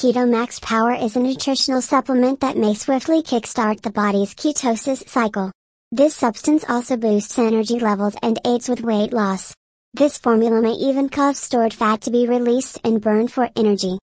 Keto Max Power is a nutritional supplement that may swiftly kickstart the body's ketosis cycle. This substance also boosts energy levels and aids with weight loss. This formula may even cause stored fat to be released and burned for energy.